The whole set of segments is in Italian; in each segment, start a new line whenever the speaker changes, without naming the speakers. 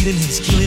feet in
his heels.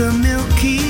The
Milky